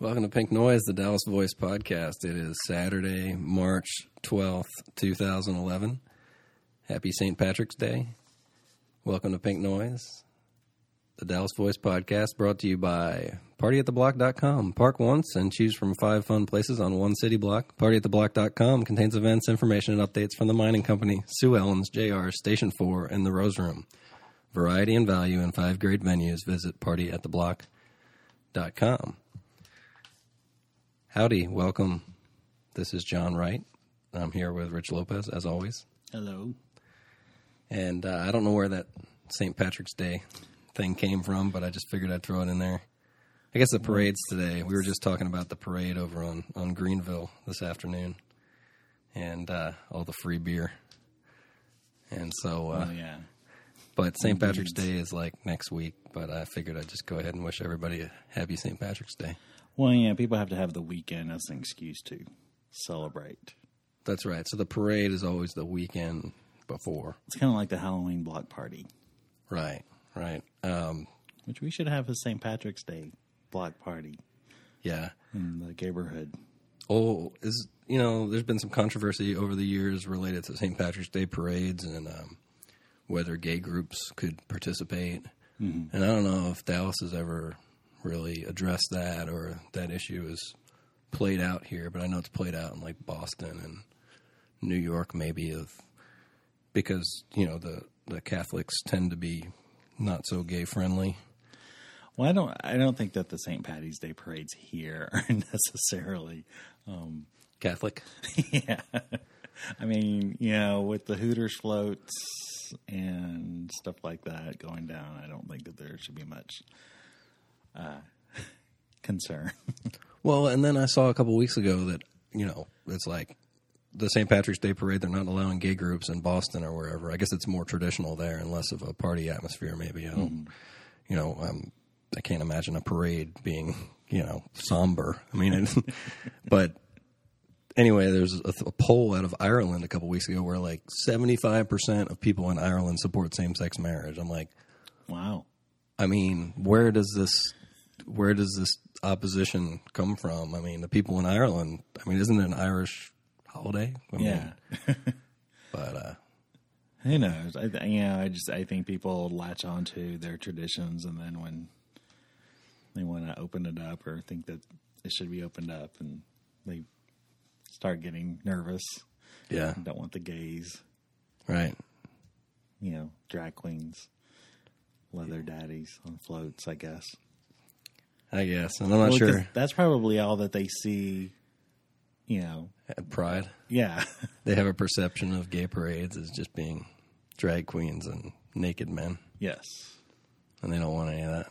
Welcome to Pink Noise, the Dallas Voice podcast. It is Saturday, March 12th, 2011. Happy St. Patrick's Day. Welcome to Pink Noise, the Dallas Voice podcast brought to you by partyattheblock.com. Park once and choose from five fun places on one city block. Partyattheblock.com contains events, information, and updates from the mining company, Sue Ellen's, JR, Station 4, and the Rose Room. Variety and value in five great venues. Visit partyattheblock.com. Howdy, welcome. This is John Wright. I'm here with Rich Lopez, as always. Hello. And uh, I don't know where that St. Patrick's Day thing came from, but I just figured I'd throw it in there. I guess the parade's today. We were just talking about the parade over on, on Greenville this afternoon and uh, all the free beer. And so, uh, Oh yeah. but St. Patrick's Day is like next week, but I figured I'd just go ahead and wish everybody a happy St. Patrick's Day. Well, yeah. People have to have the weekend as an excuse to celebrate. That's right. So the parade is always the weekend before. It's kind of like the Halloween block party, Right, right. Um, which we should have a St. Patrick's Day block party yeah. in the neighborhood. Oh, is you know, there's been some controversy over the years related to St. Patrick's Day parades and um, whether gay groups could participate. And I don't know if Dallas has ever really addressed that or that issue is played out here, but I know it's played out in like Boston and New York, maybe of because you know the the Catholics tend to be not so gay friendly. Well, I don't. I don't think that the St. Patty's Day parades here are necessarily. um, Catholic, yeah. I mean, you know, with the Hooters floats and stuff like that going down, I don't think that there should be much uh, concern. Well, and then I saw a couple weeks ago that you know it's like the St. Patrick's Day parade. They're not allowing gay groups in Boston or wherever. I guess it's more traditional there and less of a party atmosphere. Maybe I don't. You know, um, I can't imagine a parade being you know somber. I mean, it, but anyway, there's a, a poll out of Ireland a couple weeks ago where like 75 percent of people in Ireland support same-sex marriage. I'm like, wow. I mean, where does this where does this opposition come from? I mean, the people in Ireland. I mean, isn't it an Irish holiday? I mean, Yeah. but uh, Who knows? I, th- you know, I just I think people latch onto their traditions, and then when they want to open it up or think that it should be opened up, and they start getting nervous, yeah, don't want the gays, right. you know, drag queens, leather daddies on floats. I guess. I guess, and I'm not Well, sure. That's probably all that they see. You know, At Pride, yeah, they have a perception of gay parades as just being drag queens and naked men, yes, and they don't want any of that.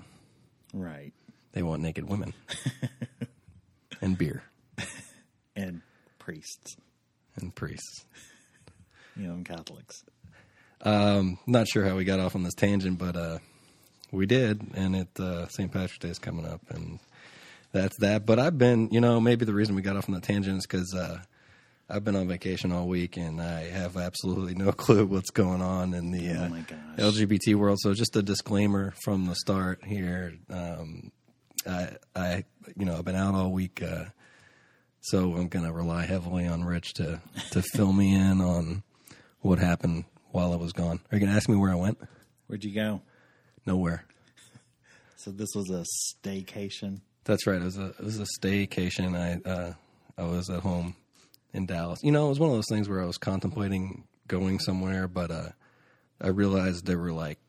right, They want naked women and beer and priests, and priests. you know, and Catholics. Um, not sure how we got off on this tangent, but uh, we did, and it uh, St. Patrick's Day is coming up, and that's that. But I've been, you know, maybe the reason we got off on the tangent is because uh, I've been on vacation all week, and I have absolutely no clue what's going on in the uh, Oh my. LGBT world. So just a disclaimer from the start here. Um, I, I, you know, I've been out all week. Uh, so I'm going to rely heavily on Rich to to fill me in on what happened while I was gone. Are you going to ask me where I went? Where'd you go? Nowhere. So this was a staycation. That's right. It was a it was a staycation. I uh, I was at home in Dallas. You know, it was one of those things where I was contemplating going somewhere, but uh, I realized there were like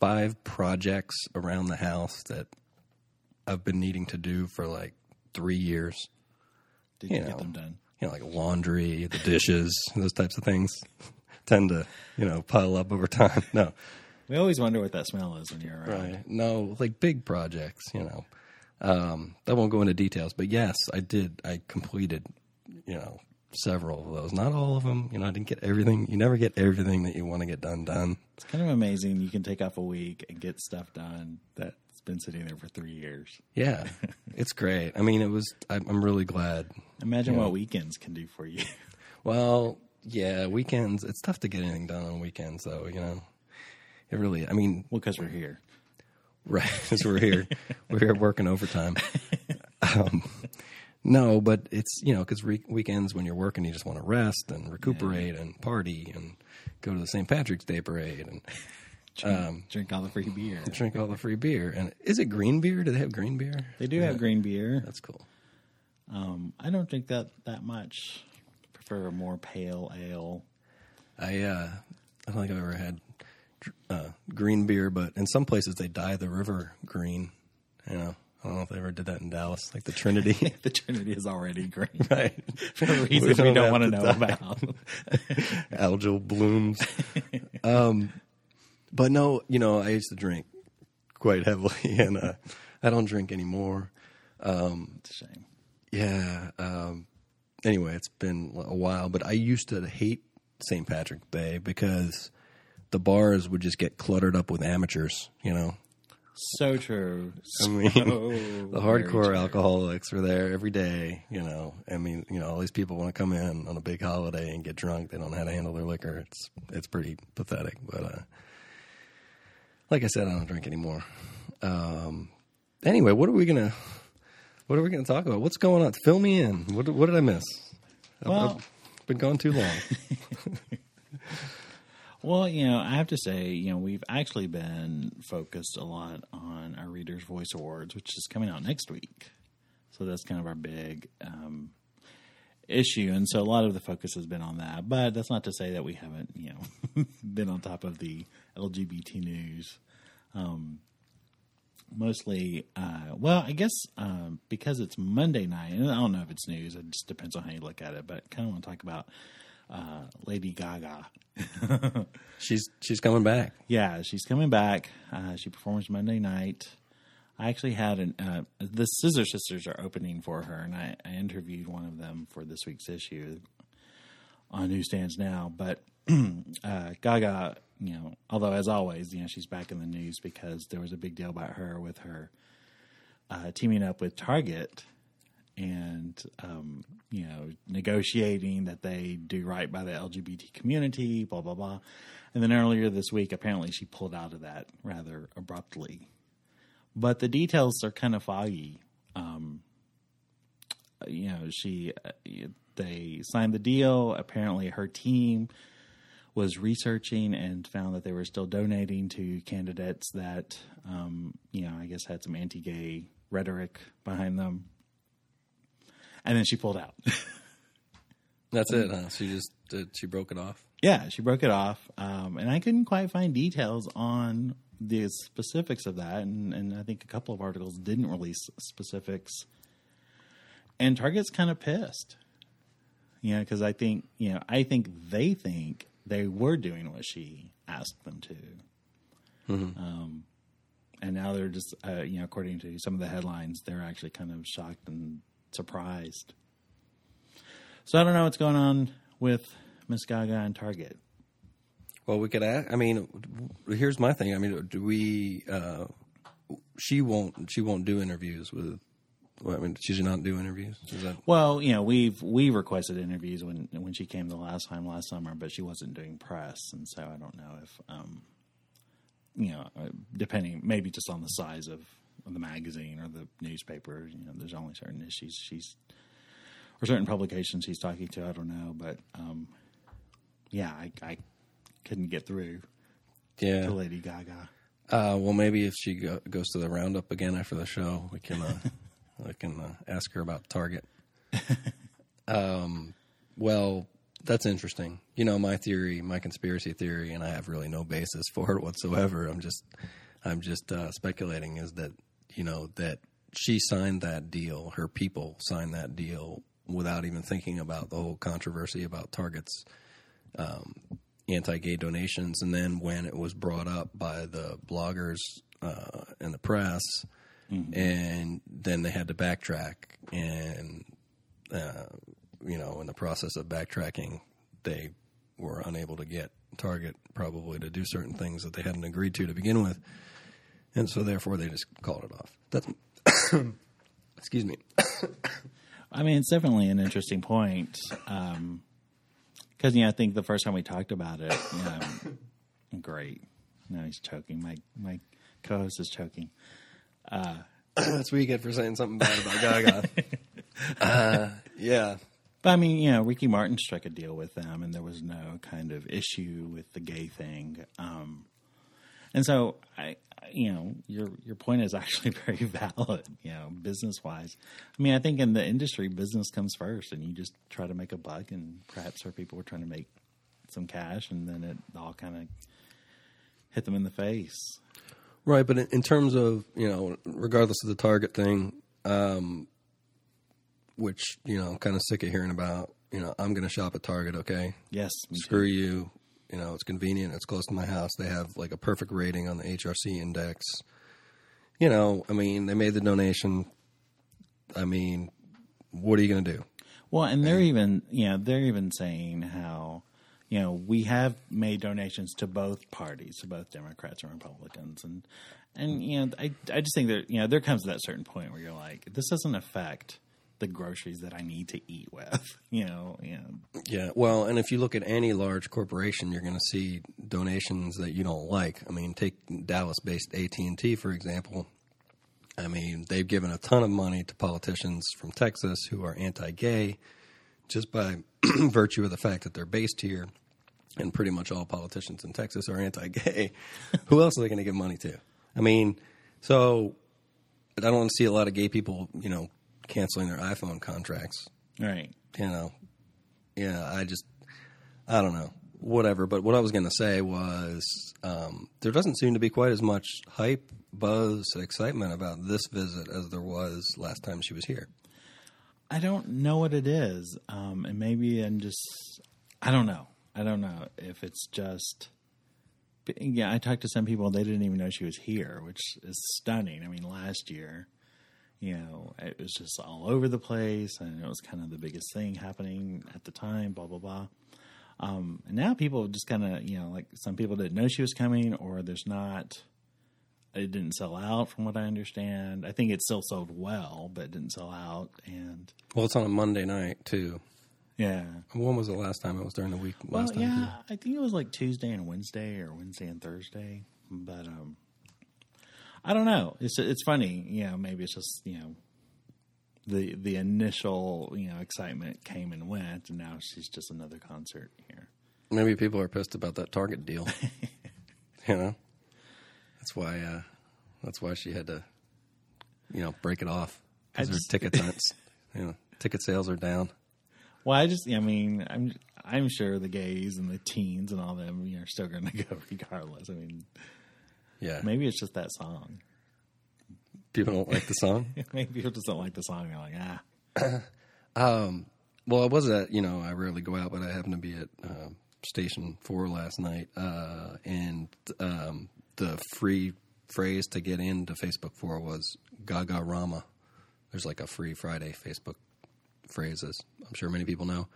five projects around the house that I've been needing to do for like three years. Did You you know. get them done? you know, like laundry, the dishes, those types of things tend to, you know, pile up over time. No, We always wonder what that smell is when you're around. right. No, like big projects, you know. Um, I won't go into details, but yes, I did. I completed, you know, several of those. Not all of them. You know, I didn't get everything. You never get everything that you want to get done done. It's kind of amazing. You can take off a week and get stuff done that's been sitting there for three years. Yeah, it's great. I mean, it was. I'm really glad. Imagine Yeah. what weekends can do for you. Well, yeah, weekends. It's tough to get anything done on weekends, though. You know, it really. I mean, well, because we're here. Right, Because we're here, we're here working overtime. um, no, but it's you know because re- weekends when you're working, you just want to rest and recuperate and party and go to the St. Patrick's Day parade and drink, drink all the free beer. drink all the free beer. And is it green beer? Do they have green beer? They do have green beer. That's cool. Um, I don't drink that that much. Prefer a more pale ale. I uh, I don't think I've ever had uh, green beer, but in some places they dye the river green. You know, I don't know if they ever did that in Dallas, like the Trinity. the Trinity is already green right. for reasons we don't don't, want to know about. algal blooms. um, but no, you know, I used to drink quite heavily, and uh, I don't drink anymore. It's a shame. Yeah. Um, anyway, it's been a while, but I used to hate St. Patrick's Day because the bars would just get cluttered up with amateurs. You know, So true. I mean, So the hardcore alcoholics are there every day. You know, I mean, you know, all these people want to come in on a big holiday and get drunk. They don't know how to handle their liquor. It's it's pretty pathetic. But uh, like I said, I don't drink anymore. Um, anyway, what are we gonna what are we gonna talk about? What's going on? Fill me in. What what did I miss? I've- Well- I've been gone too long. Well, you know, I have to say, you know, we've actually been focused a lot on our Reader's Voice Awards, which is coming out next week. So that's kind of our big um, issue, and so a lot of the focus has been on that. But that's not to say that we haven't, you know, been on top of the LGBT news. Um, mostly, uh, well, I guess um, because it's Monday night, and I don't know if it's news. It just depends on how you look at it. But I kind of want to talk about uh, Lady Gaga. she's she's coming back. Yeah, she's coming back. Uh, she performs Monday night. I actually had an uh, the Scissor Sisters are opening for her, and I, I interviewed one of them for this week's issue on newsstands now. But uh, Gaga, you know, although as always, you know, she's back in the news because there was a big deal about her with her uh, teaming up with Target and um, you know negotiating that they do right by the LGBT community, blah blah blah. And then earlier this week, apparently she pulled out of that rather abruptly. But the details are kind of foggy. Um, you know, she uh, they signed the deal. Apparently, her team was researching and found that they were still donating to candidates that um, you know I guess had some anti-gay rhetoric behind them. And then she pulled out. That's it. Huh? She just uh, she broke it off. Yeah, she broke it off, um, and I couldn't quite find details on the specifics of that, and, and I think a couple of articles didn't release specifics. And Target's kind of pissed, you know, because I think you know I think they think they were doing what she asked them to, um, and now they're just uh, you know according to some of the headlines, they're actually kind of shocked and surprised. So I don't know what's going on with Miss Gaga and Target. Well, we could ask. I mean, here's my thing. I mean, do we? Uh, she won't. She won't do interviews with. Well, I mean, she's not do interviews. Is that? Well, you know, we've we requested interviews when when she came the last time last summer, but she wasn't doing press, and so I don't know if, um, you know, uh, depending maybe just on the size of the magazine or the newspaper, you know, there's only certain issues she's or certain publications she's talking to. I don't know, but um, yeah, I, I couldn't get through Yeah. to Lady Gaga. Uh, well, maybe if she go, goes to the roundup again after the show, we can uh, I can uh, ask her about Target. um, well, that's interesting. You know, my theory, my conspiracy theory, and I have really no basis for it whatsoever. I'm just, I'm just uh, speculating. Is that you know that she signed that deal, her people signed that deal without even thinking about the whole controversy about Target's um, anti-gay donations, and then when it was brought up by the bloggers uh, and the press, and then they had to backtrack, and uh, you know, in the process of backtracking, they were unable to get Target probably to do certain things that they hadn't agreed to to begin with, and so therefore they just called it off. That's excuse me. I mean, it's definitely an interesting point. Um 'cause because you know, I think the first time we talked about it, you know, great. Now he's choking. My my co-host is choking. Uh, That's what you get for saying something bad about Gaga. uh, yeah. But I mean, you know, Ricky Martin struck a deal with them, and there was no kind of issue with the gay thing. Um, and so, I, you know, your your point is actually very valid. You know, business wise. I mean, I think in the industry, business comes first, and you just try to make a buck, and perhaps our people were trying to make some cash, and then it all kind of hit them in the face. Right, but in, in terms of you know, regardless of the target thing, um, which you know, I'm kind of sick of hearing about. You know, I'm going to shop at Target. Okay, Yes, me too. screw you. You know, it's convenient. It's close to my house. They have like a perfect rating on the HRC index. You know, I mean, they made the donation. I mean, what are you going to do? Well, and they're even, you know, they're even saying how, you know, we have made donations to both parties, to both Democrats and Republicans, and and you know, I I just think that you know there comes that certain point where you're like, this doesn't affect the groceries that I need to eat with, you know, know, Yeah, well, and if you look at any large corporation, you're going to see donations that you don't like. I mean, take Dallas-based AT and T for example. I mean, they've given a ton of money to politicians from Texas who are anti-gay, just by virtue of the fact that they're based here, and pretty much all politicians in Texas are anti-gay. who else are they going to give money to? I mean, so I don't see a lot of gay people, you know, canceling their iPhone contracts right? you know, yeah, I just, I don't know, whatever. But what I was going to say was, um, there doesn't seem to be quite as much hype, buzz, excitement about this visit as there was last time she was here. I don't know what it is, um, and maybe I'm just, I don't know, I don't know if it's just. Yeah, I talked to some people; they didn't even know she was here, which is stunning. I mean, last year, you know, it was just all over the place, and it was kind of the biggest thing happening at the time. Blah blah blah. Um, and now people just kind of, you know, like some people didn't know she was coming, or there's not. It didn't sell out, from what I understand. I think it still sold well, but it didn't sell out, and Well, it's on a Monday night too. yeah. When was the last time it was during the week? Well, Last time yeah, I think it was like Tuesday and Wednesday, or Wednesday and Thursday. But um, I don't know. It's it's funny, you know. Maybe it's just you know the the initial you know excitement came and went, and now she's just another concert here. Maybe people are pissed about that Target deal. you know, that's why. Uh, that's why she had to, you know, break it off because her just- ticket sales, you know, ticket sales are down. Well, I just, I mean, I'm I'm sure the gays and the teens and all them you know, are still going to go regardless. I mean, Yeah, maybe it's just that song. people don't like the song. maybe people just don't like the song. They're like, ah, Um, well, I was at, you know, I rarely go out, but I happened to be at uh, Station 4 last night. Uh, and um, the free phrase to get into Facebook 4 was Gaga Rama. There's like a free Friday Facebook phrases. I'm sure many people know.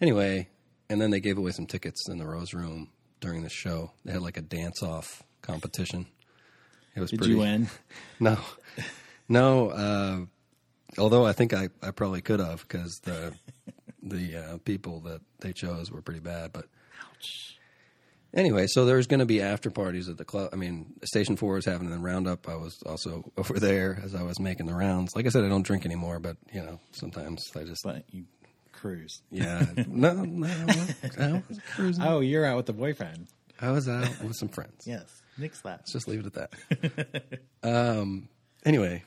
Anyway, and then they gave away some tickets in the Rose Room during the show. They had like a dance off competition. It was did pretty, you win? no, no. Uh, although I think I, I probably could have because the the uh, people that they chose were pretty bad. But anyway, so there's going to be after parties at the club. I mean, Station Four is having a roundup. I was also over there as I was making the rounds. Like I said, I don't drink anymore, but you know, sometimes I just But you cruise. yeah. no, no, I was cruising. Oh, you're out with the boyfriend. I was out with some friends. Yes, nix that. Let's just leave it at that. um. Anyway,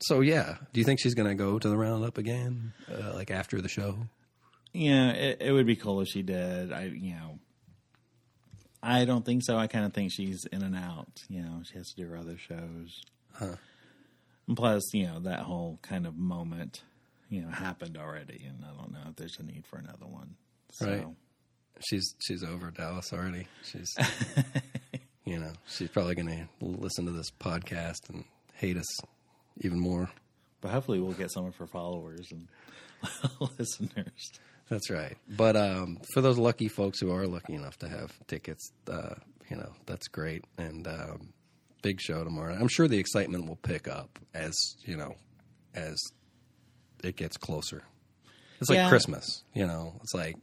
so yeah, do you think she's going to go to the roundup again, uh, like after the show? Yeah, it, it would be cool if she did. I, you know, I don't think so. I kind of think she's in and out. You know, she has to do her other shows. And plus, you know, that whole kind of moment, you know, happened already, and I don't know if there's a need for another one. So, Right. She's she's over Dallas already. She's you know she's probably going to listen to this podcast and hate us even more. but hopefully, we'll get some of her followers and listeners. That's right. But um, for those lucky folks who are lucky enough to have tickets, uh, you know that's great. And um, big show tomorrow. I'm sure the excitement will pick up as you know as it gets closer. It's like Yeah. Christmas. You know, it's like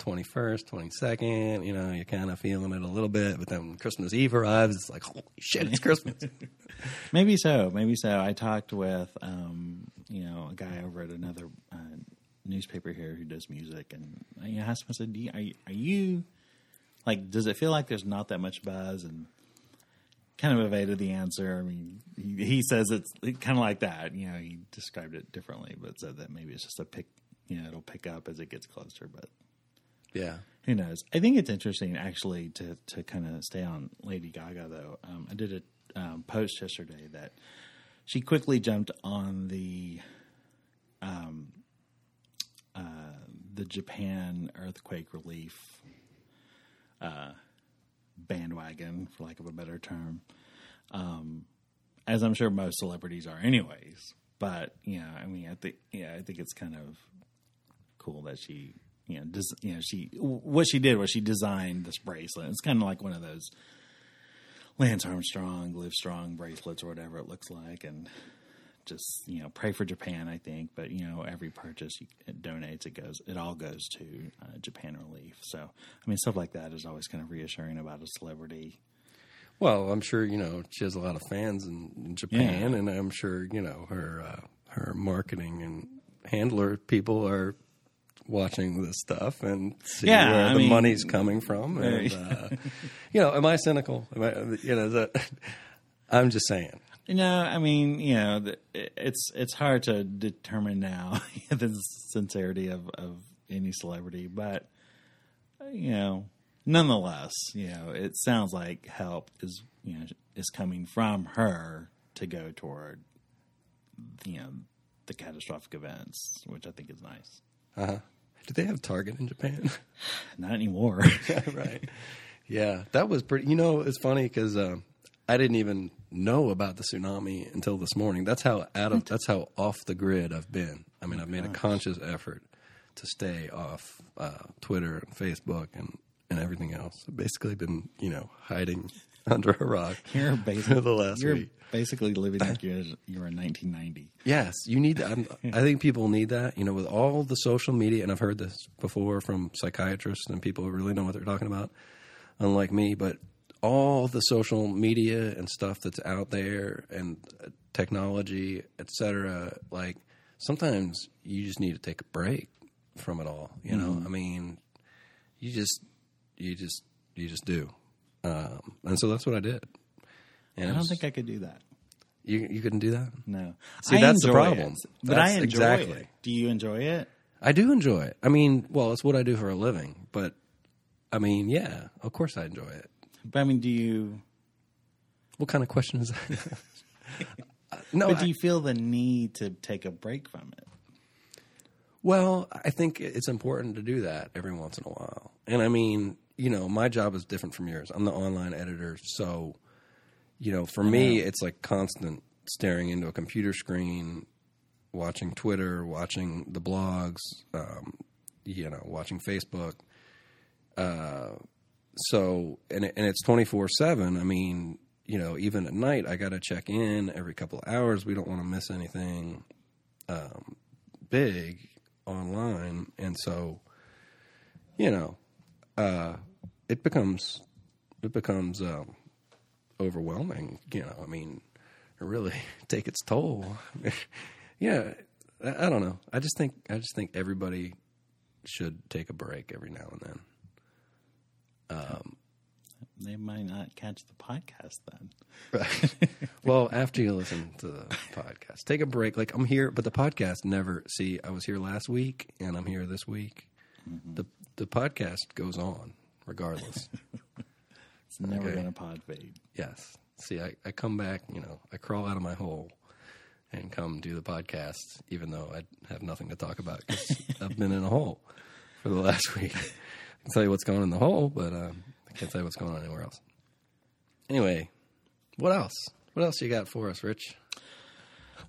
21st, 22nd, you know, you're kind of feeling it a little bit, but then Christmas Eve arrives, it's like, holy shit, it's Christmas. Maybe so. Maybe so. I talked with, um, you know, a guy over at another uh, newspaper here who does music, and I asked him, I said, Do you, are, you- are you, like, does it feel like there's not that much buzz? And kind of evaded the answer. I mean, he, he says it's kind of like that. You know, he described it differently, but said that maybe it's just a pick, you know, it'll pick up as it gets closer, but yeah. who knows? I think it's interesting actually to to kind of stay on Lady Gaga though. Um, I did a um, post yesterday that she quickly jumped on the um, uh, the Japan earthquake relief uh, bandwagon, for lack of a better term, um, as I'm sure most celebrities are, anyways. But yeah, I mean, I think yeah, I think it's kind of cool that she you know des- you know she what she did was she designed this bracelet. It's kind of like one of those Lance Armstrong, Live Strong bracelets or whatever it looks like, and just you know pray for Japan. I think, but you know every purchase you, it donates, it goes, it all goes to uh, Japan Relief. So I mean stuff like that is always kind of reassuring about a celebrity. Well, I'm sure, you know, she has a lot of fans in, in Japan, and I'm sure, you know, her, uh, her marketing and handler people are watching this stuff and see Yeah, where I the mean- money's coming from. And, uh, you know, am I cynical? Am I, you know, that, I'm just saying. No, I mean, you know, it's it's hard to determine now the sincerity of, of any celebrity, but you know, nonetheless, you know, it sounds like help is you know is coming from her to go toward you know the catastrophic events, which I think is nice. Uh-huh. Do they have Target in Japan? Not anymore. right. Yeah, that was pretty. You know, it's funny because um, I didn't even know about the tsunami until this morning. That's how out of that's how off the grid I've been. I mean, I've made a conscious effort to stay off uh, Twitter and Facebook and and everything else. I've basically been you know hiding under a rock you're basically the last you're week. basically living like you're you're in 1990. Yes, you need. I'm, I think people need that. You know, with all the social media, and I've heard this before from psychiatrists and people who really know what they're talking about, unlike me. But all the social media and stuff that's out there, and technology, etc. Like sometimes you just need to take a break from it all. You know, mm-hmm. I mean, you just, you just, you just do. Um, and so that's what I did. And I don't think I could do that. you you couldn't do that. No. See, I that's the problem. it, but That's I enjoy exactly. it. Do you enjoy it? I do enjoy it. I mean, well, it's what I do for a living, but I mean, yeah, of course I enjoy it. But I mean, do you? What kind of question is that? No, But do you feel the need to take a break from it? well, I think it's important to do that every once in a while. And I mean, you know, my job is different from yours. I'm the online editor, so you know, for me, it's like constant staring into a computer screen, watching Twitter, watching the blogs, um, you know, watching Facebook. Uh, so and it, and it's twenty four seven. I mean, you know, even at night, I got to check in every couple of hours. We don't want to miss anything um, big online, and so you know, uh, it becomes it becomes um, overwhelming. You know, I mean, it really take its toll. yeah, I, I don't know. I just think I just think everybody should take a break every now and then. They might not catch the podcast then. Right. well, after you listen to the podcast, take a break. Like I'm here, but the podcast never. See, I was here last week, and I'm here this week. The the podcast goes on regardless. It's never Okay. going to pod fade. yes. See, I, I come back. You know, I crawl out of my hole and come do the podcast, even though I have nothing to talk about because I've been in a hole for the last week. I can tell you what's going on in the hole, but um, I can't tell you what's going on anywhere else. Anyway, what else? What else you got for us, Rich?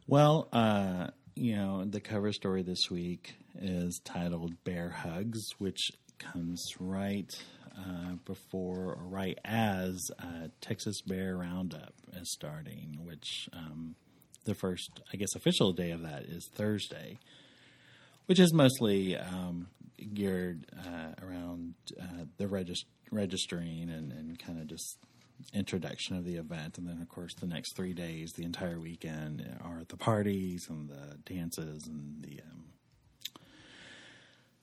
Well, uh, you know, the cover story this week is titled Bear Hugs, which comes right uh, before or right as uh, Texas Bear Roundup is starting, which um, the first, I guess, official day of that is Thursday. which is mostly um, geared uh, around uh, the regist- registering and, and kind of just introduction of the event, and then of course the next three days, the entire weekend, are the parties and the dances and the um,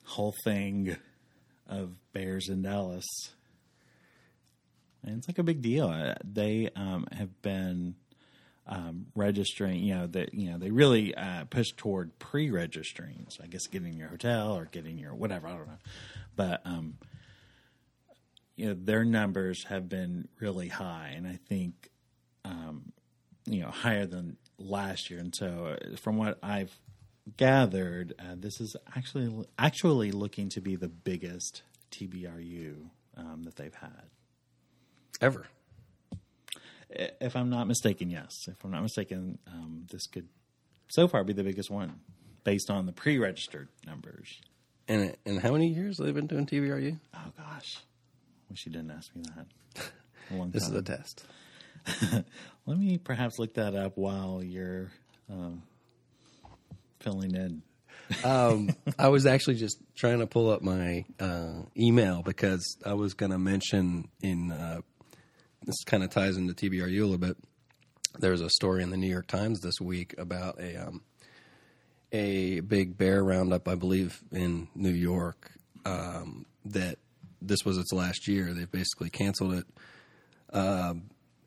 whole thing of bears in Dallas. And it's like a big deal. Uh, They um, have been um, registering. You know that you know they really uh, push toward pre-registering. So I guess getting your hotel or getting your whatever. I don't know, but um, you know their numbers have been really high, and I think um, you know higher than last year. And so, uh, from what I've gathered, uh, this is actually actually looking to be the biggest TBRU um, that they've had. Ever. If I'm not mistaken, yes. If I'm not mistaken, um, this could so far be the biggest one based on the pre-registered numbers. And and how many years have they been doing TBRU? Oh gosh, wish you didn't ask me that. This is a test. Let me perhaps look that up while you're um, filling in. um, I was actually just trying to pull up my uh, email because I was going to mention in uh, this kind of ties into TBRU a little bit. There's a story in the New York Times this week about a um, a big bear roundup, I believe, in New York. Um, that this was its last year. They've basically canceled it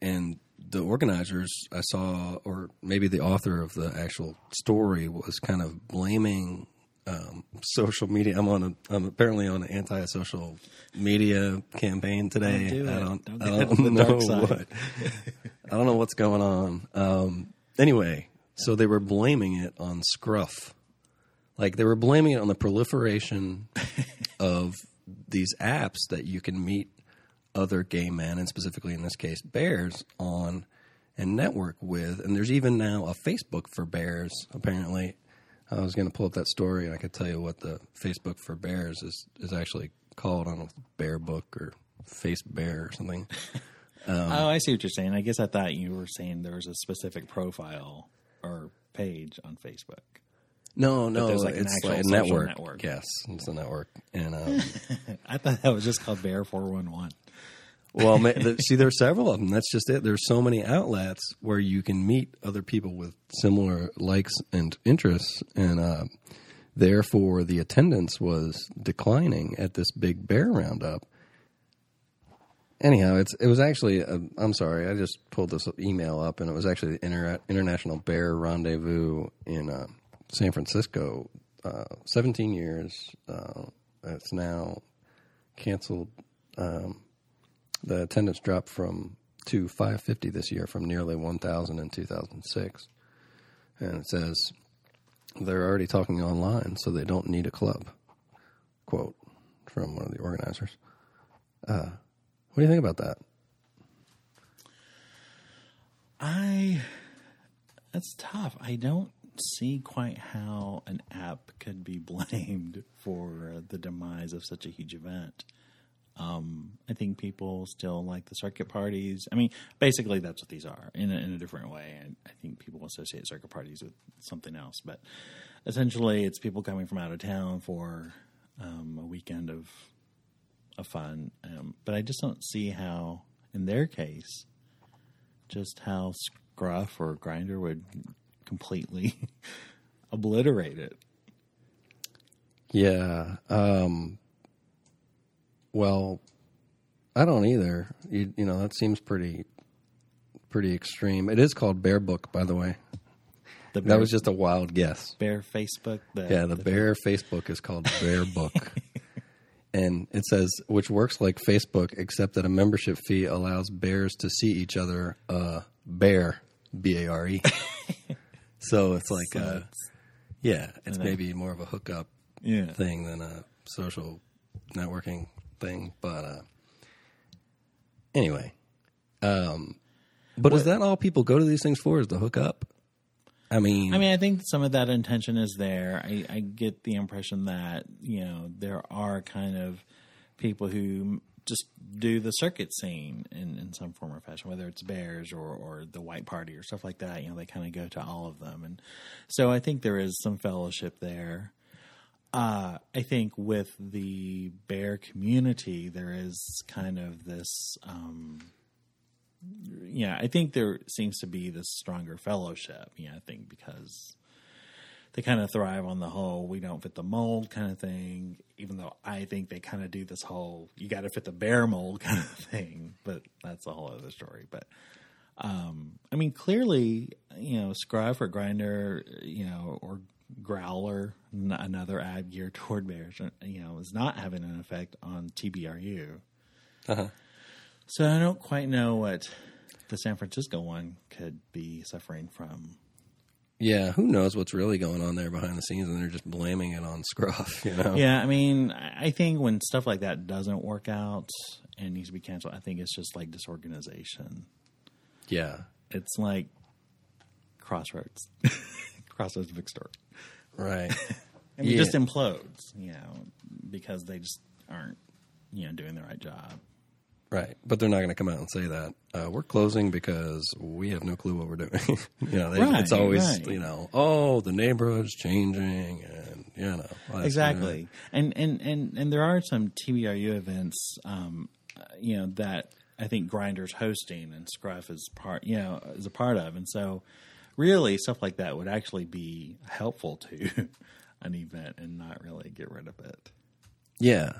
and the organizers I saw, or maybe the author of the actual story, was kind of blaming um, social media. I'm on a, I'm apparently on an anti-social media campaign today. Don't do I don't, Don't I don't know what. I don't know what's going on. Um, anyway, so they were blaming it on scruff. Like they were blaming it on the proliferation of these apps that you can meet other gay men, and specifically in this case, bears, on and network with. And there's even now a Facebook for bears, apparently. I was going to pull up that story, and I could tell you what the Facebook for bears is, is actually called on a bear book or Face Bear or something. oh, I see what you're saying. I guess I thought you were saying there was a specific profile or page on Facebook. No, no, like it's like a network. network. Yes, it's a network. And um, I thought that was just called Bear Four One One. Well, see, there are several of them. That's just it. There's so many outlets where you can meet other people with similar likes and interests, and uh, therefore the attendance was declining at this big bear roundup. Anyhow, it's it was actually. i I'm sorry, I just pulled this email up, and it was actually the Inter- International Bear Rendezvous in uh, San Francisco. Uh, 17 years. Uh, it's now canceled. Um, the attendance dropped from to 550 this year from nearly 1,000 in 2006. And it says they're already talking online, so they don't need a club. Quote from one of the organizers. Uh, what do you think about that? I that's tough. I don't see quite how an app could be blamed for the demise of such a huge event. Um, I think people still like the circuit parties. I mean, basically, that's what these are in a, in a different way. And I think people associate circuit parties with something else, but essentially, it's people coming from out of town for um, a weekend of of fun. Um, but I just don't see how, in their case, just how Scruff or Grindr would completely obliterate it. Yeah. Um, well, I don't either. You, you know, that seems pretty pretty extreme. It is called Bear Book, by the way. The That was just a wild guess. Bear Facebook. The, Yeah, the Bear Facebook is called Bear Book. and it says, which works like Facebook, except that a membership fee allows bears to see each other uh, bear, B A R E. So it's like, So uh, it's- yeah, it's maybe more of a hookup yeah. thing than a social networking thing. But uh, anyway, um, but is that all people go to these things for? Is to hook up? I mean, I mean, I think some of that intention is there. I, I get the impression that you know there are kind of people who just do the circuit scene in, in some form or fashion, whether it's Bears or, or the White Party or stuff like that. You know, they kind of go to all of them, and so I think there is some fellowship there. Uh, I think with the bear community, there is kind of this. Um, yeah, I think there seems to be this stronger fellowship. Yeah, I think because they kind of thrive on the whole we don't fit the mold kind of thing. Even though I think they kind of do this whole you got to fit the bear mold kind of thing, but that's a whole other story. But um, I mean, clearly, you know, Scruff or Grindr, you know, or Growler, n- another ad geared toward bears, you know, is not having an effect on TBRU. Uh-huh. So I don't quite know what the San Francisco one could be suffering from. Yeah, who knows what's really going on there behind the scenes, and they're just blaming it on Scruff. You know? Yeah, I mean, I think when stuff like that doesn't work out and needs to be canceled, I think it's just like disorganization. Yeah. It's like Crossroads, Crossroads Big Store. Right. and mean, it just implodes, you know, because they just aren't, you know, doing the right job. Right, but they're not going to come out and say that uh, we're closing because we have no clue what we're doing. you know, they, Right, it's always right. you know, oh, the neighborhood's changing, and you know, that's- exactly and and and and there are some tbru events um uh, you know that i think Grindr's hosting and scruff is part you know is a part of and so really stuff like that would actually be helpful to an event and not really get rid of it Yeah,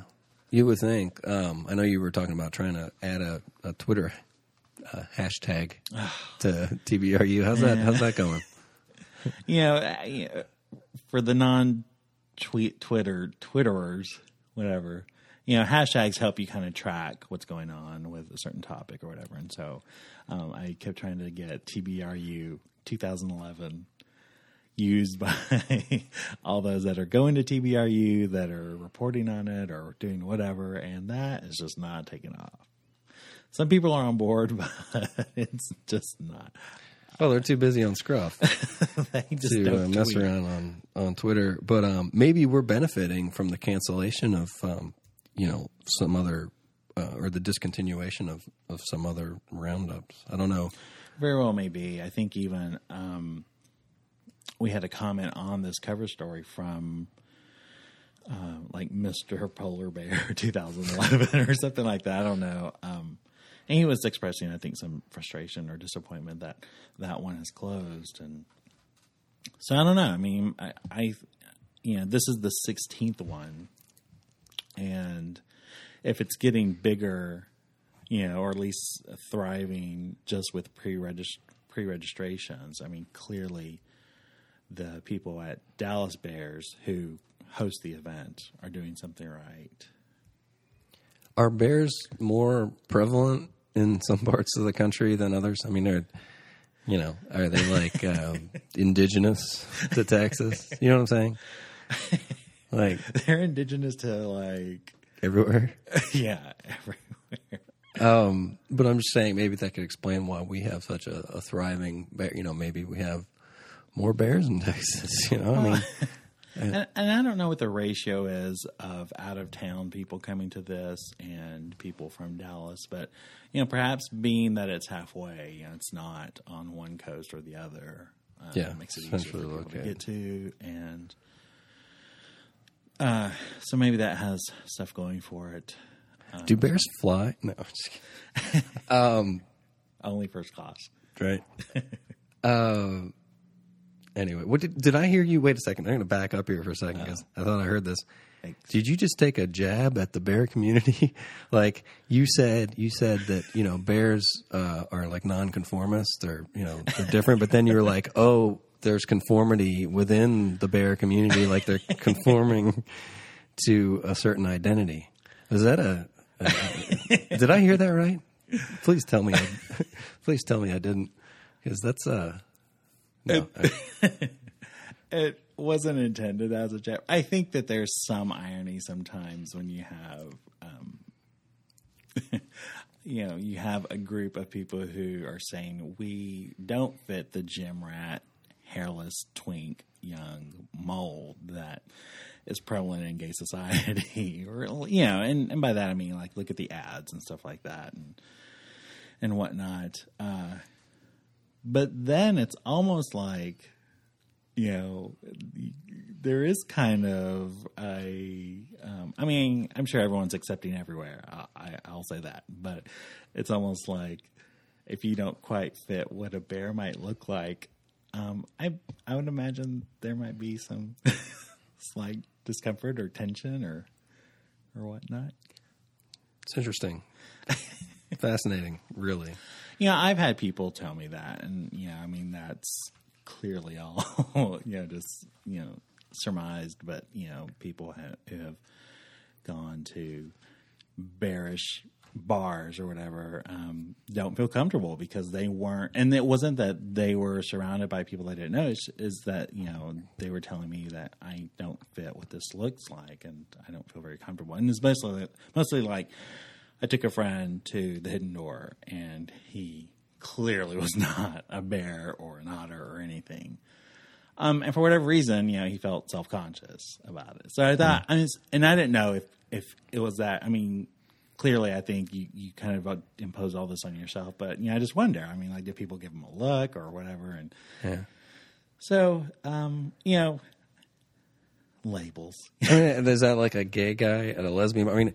you would think. Um, I know you were talking about trying to add a, a Twitter uh, hashtag to TBRU. How's that? How's that going? you know, for the non tweet Twitter Twitterers, whatever, you know, hashtags help you kind of track what's going on with a certain topic or whatever. And so, um, I kept trying to get TBRU 2011 used by all those that are going to TBRU that are reporting on it or doing whatever, and that is just not taking off. Some people are on board, but it's just not. Well, they're too busy on Scruff They just to uh, mess around on on Twitter. But um, maybe we're benefiting from the cancellation of um, you know some other uh, or the discontinuation of of some other roundups. I don't know. Very well, maybe. I think even um, we had a comment on this cover story from uh, like Mr. Polar Bear 2011 or something like that. I don't know. Um, and he was expressing, I think, some frustration or disappointment that that one has closed. And so I don't know. I mean, I, I you know, this is the 16th one. And if it's getting bigger, you know, or at least thriving just with pre pre registrations. I mean, clearly, the people at Dallas Bears who host the event are doing something right. Are bears more prevalent in some parts of the country than others? I mean, they're you know, are they like um, indigenous to Texas? You know what I'm saying? Like They're indigenous to like, everywhere. yeah, everywhere. Um, but I'm just saying maybe that could explain why we have such a, a thriving bear. You know, maybe we have more bears in Texas. You know, I mean, And, and I don't know what the ratio is of out of town people coming to this and people from Dallas, but you know, perhaps being that it's halfway, you know, it's not on one coast or the other. Uh, Yeah, makes it easier for people to get to, and uh, so maybe that has stuff going for it. Do bears fly? No, kidding. Only first class. right. uh, anyway, what did did I hear you? Wait a second. I'm going to back up here for a second because I thought I heard this. Thanks. Did you just take a jab at the bear community? like you said, you said that you know bears uh, are like nonconformists. They're you know they're different, but then you were like, oh, there's conformity within the bear community. Like they're conforming to a certain identity. Is that a? Did I hear that right? Please tell me. I, please tell me I didn't, because that's uh. No, I- It wasn't intended as a jab. I think that there's some irony sometimes when you have, um, you know, you have a group of people who are saying we don't fit the gym rat, hairless, twink, young mold that is prevalent in gay society, or you know, and, and by that I mean like look at the ads and stuff like that, and and whatnot. Uh, but then it's almost like you know there is kind of a. Um, I mean, I'm sure everyone's accepting everywhere. I, I, I'll say that, but it's almost like if you don't quite fit what a bear might look like, um, I I would imagine there might be some slight discomfort or tension or or whatnot. It's interesting. Fascinating, really. Yeah, I've had people tell me that, and yeah, I mean that's clearly all you know, just you know, surmised. But you know, people have, who have gone to bearish bars or whatever um, don't feel comfortable because they weren't, and it wasn't that they were surrounded by people they didn't know. It's, is that you know they were telling me that I don't fit what this looks like, and I don't feel very comfortable. And it's mostly mostly like I took a friend to the hidden door, and he clearly was not a bear or an otter or anything. Um, and for whatever reason, you know, he felt self conscious about it. So I thought, I mean, and I didn't know if if it was that. I mean, clearly, I think you you kind of impose all this on yourself. But you know, I just wonder. I mean, like, did people give him a look or whatever? And Yeah. so, um, you know, labels. I mean, is that like a gay guy at a lesbian? I mean,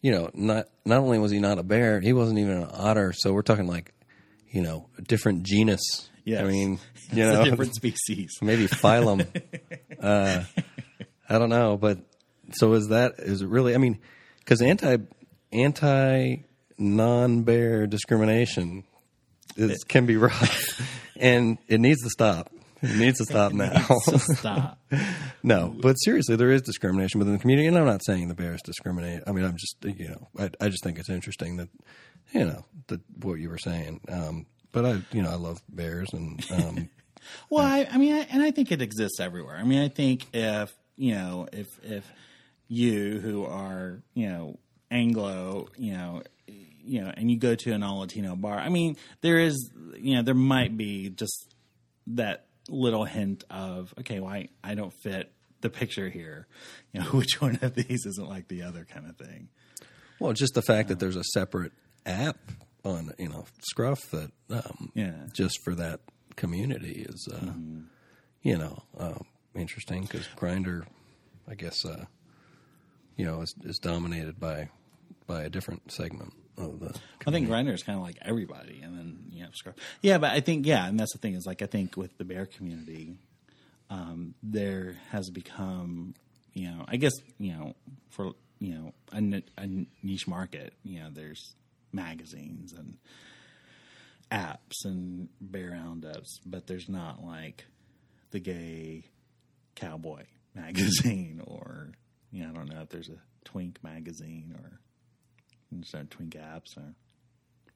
you know, not not only was he not a bear, he wasn't even an otter. So we're talking like, you know, a different genus. Yes. I mean, you It's know, a different species. maybe phylum. uh, I don't know, but so is that is it really? I mean, because anti anti non bear discrimination is, can be rough, and it needs to stop. It needs to stop now. So stop. no, but seriously, there is discrimination within the community, and I'm not saying the bears discriminate. I mean, I'm just you know, I, I just think it's interesting that you know that what you were saying. Um, but I, you know, I love bears, and um, Well, I, I mean, I, and I think it exists everywhere. I mean, I think if you know, if if you who are you know Anglo, you know, you know, and you go to an all Latino bar, I mean, there is, you know, there might be just that little hint of okay, well, I, I don't fit the picture here. You know, which one of these isn't like the other kind of thing. Well, just the fact that there's a separate app on you know Scruff that um, Yeah. just for that community is uh, you know um, interesting because Grindr, I guess uh, you know is, is dominated by by a different segment of the. I think Grindr is kind of like everybody, and then you know, Scruff. Yeah, but I think yeah, and that's the thing is like I think with the bear community, um, there has become you know I guess you know for you know a, a niche market, you know, there's magazines and apps and bear roundups, but there's not like the gay cowboy magazine or you know I don't know if there's a twink magazine or no twink apps or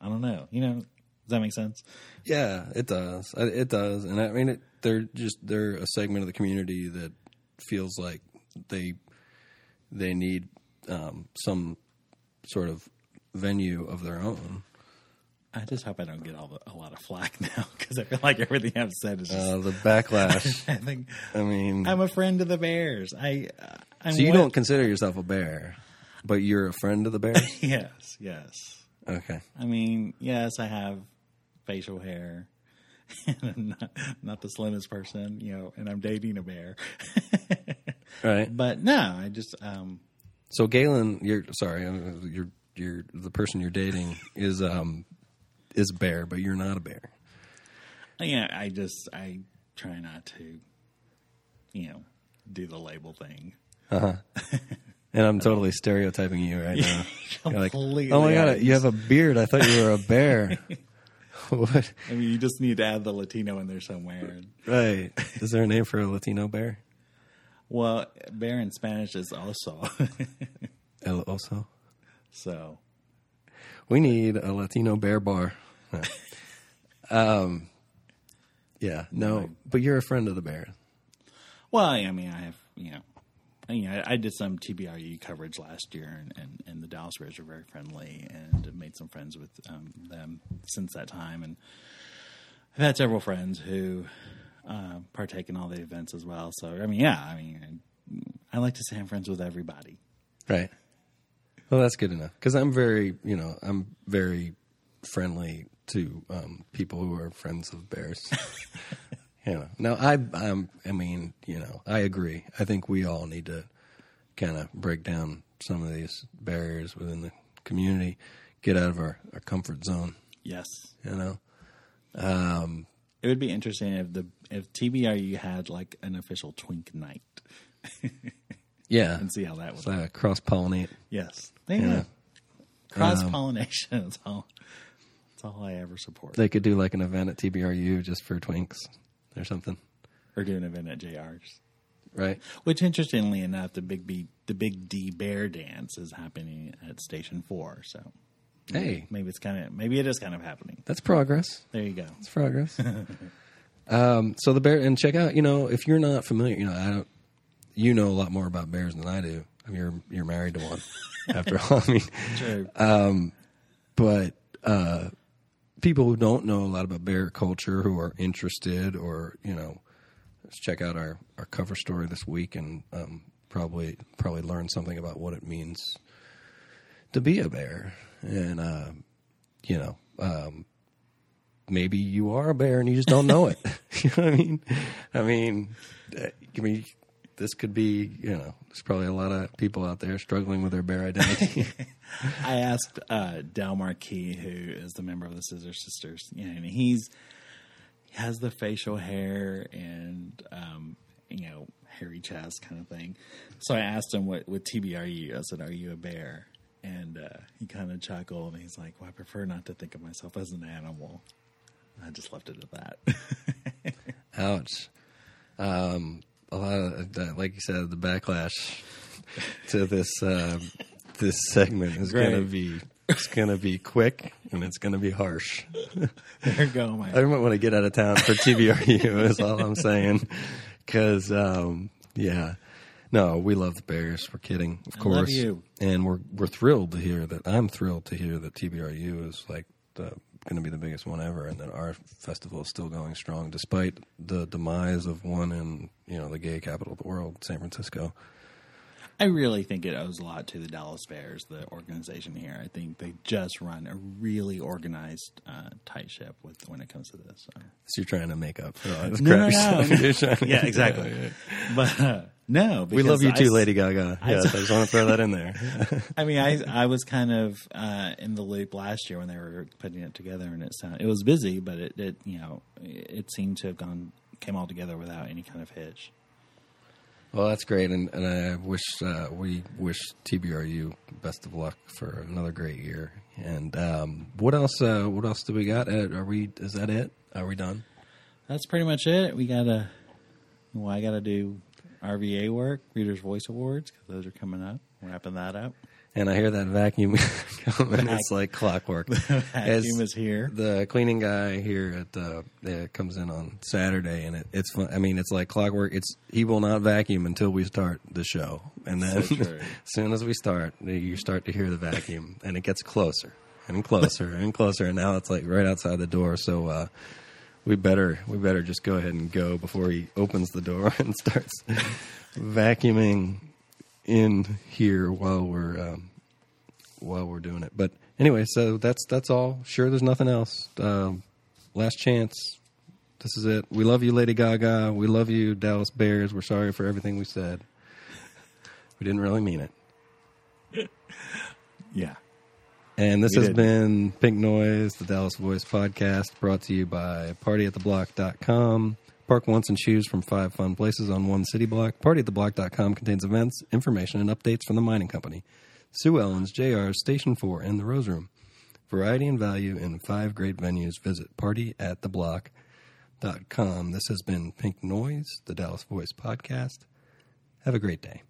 I don't know. You know, does that make sense? Yeah, it does. Uh, It does, and I mean, it, they're just they're a segment of the community that feels like they they need um, some sort of venue of their own. I just hope I don't get all the, a lot of flack now because I feel like everything I've said is just. Uh, the backlash. I think I mean, I'm a friend of the Bears. I. Uh, I'm so you what- don't consider yourself a bear, but you're a friend of the bears. Yes, yes. okay, I mean, yes, I have facial hair. and I'm not, not the slimmest person, you know, and I'm dating a bear. right. but no, I just um, So Galen, you're sorry, you're you're the person you're dating is um is a bear, but you're not a bear. yeah, I just I try not to, you know, do the label thing. And I'm totally stereotyping you right now. You're like, oh my god, you have a beard. I thought you were a bear. what? I mean, you just need to add the Latino in there somewhere. Right? Is there a name for a Latino bear? Well, bear in Spanish is oso. El oso. so, We need a Latino bear bar. No. um, yeah, no, but you're a friend of the bear. well, I mean, I have, you know, I, you know, I did some TBRU coverage last year, and, and, and the Dallas Bears are very friendly, and made some friends with um, them since that time. And I've had several friends who uh, partake in all the events as well. So, I mean, yeah, I mean, I, I like to say I'm friends with everybody. Right. Well, that's good enough because I'm very, you know, I'm very friendly to um, people who are friends of bears. You know, now I, I'm, I mean, you know, I agree. I think we all need to kind of break down some of these barriers within the community, get out of our, our comfort zone. Yes. You know, um, It would be interesting if the if TBRU had like an official twink night yeah, and see how that would. like cross pollinate. Yes. There you Yeah. go. Cross pollination. That's all. That's all I ever support. They could do like an event at TBRU just for twinks or something, or do an event at JR's. right? Which, interestingly enough, the big B, the big D Bear dance is happening at Station Four. So Hey, maybe it's kind of maybe it is kind of happening. that's progress. There you go. It's progress. um, so the bear and check out. You know, if you're not familiar, you know, I don't. You know a lot more about bears than I do. I mean, you're you're married to one. after all, I mean, True. but uh, people who don't know a lot about bear culture, who are interested, or you know, let's check out our, our cover story this week and um, probably probably learn something about what it means to be a bear. And uh, you know, um, maybe you are a bear and you just don't know it. you know what I mean? I mean, uh, I mean, this could be you know, there's probably a lot of people out there struggling with their bear identity. I asked uh, Del Marquis, who is the member of the Scissor Sisters, you know, and he's he has the facial hair and um, you know hairy chest kind of thing. So I asked him what with you? I said, "Are you a bear?" And uh, he kind of chuckled and he's like, "Well, I prefer not to think of myself as an animal." I just left it at that. Ouch. Um, a lot of that, like you said, the backlash to this um, this segment is going to be it's going to be quick and it's going to be harsh. there you go, my I might want to get out of town for TBRU. is all I'm saying. Because um, yeah, no, we love the Bears. We're kidding, of I course, love you. and we're we're thrilled to hear that. I'm thrilled to hear that TBRU is like the going to be the biggest one ever, and that our festival is still going strong despite the demise of one in you know the gay capital of the world, San Francisco. I really think it owes a lot to the Dallas Bears, the organization here. I think they just run a really organized, uh, tight ship with when it comes to this. So. So you're trying to make up for all this No, crappy no, no. Yeah, exactly. Yeah, yeah. But uh, no, We love you too, s- Lady Gaga. I s- I just want to throw that in there. I mean, I I was kind of uh, in the loop last year when they were putting it together, and it sound, it was busy, but it, it you know it seemed to have gone came all together without any kind of hitch. Well, that's great, and, and I wish uh, we wish TBRU best of luck for another great year. And um, what else? Uh, what else do we got? Are we? Is that it? Are we done? That's pretty much it. We gotta. Well, I gotta do RVA work, Readers Voice Awards, because those are coming up. Wrapping that up. And I hear that vacuum coming. It's like clockwork. The Vacuum As is here. The cleaning guy here at uh, yeah, comes in on Saturday, and it, it's fun. I mean, it's like clockwork. It's he will not vacuum until we start the show, and then So as soon as we start, you start to hear the vacuum, and it gets closer and closer and closer, and now it's like right outside the door. So uh, we better we better just go ahead and go before he opens the door and starts vacuuming in here while we're um, while we're doing it. But anyway, so that's that's all. Sure, there's nothing else. Um, last chance. This is it. We love you, Lady Gaga. We love you, Dallas Bears. We're sorry for everything we said. We didn't really mean it. Yeah. And this We has did. been Pink Noise, the Dallas Voice podcast, brought to you by partyattheblock.com. Park once and choose from five fun places on one city block. Partyattheblock.com contains events, information, and updates from the mining company. Sue Ellen's, JR's, Station 4, and the Rose Room. Variety and value in five great venues. Visit partyattheblock.com. This has been Pink Noise, the Dallas Voice podcast. Have a great day.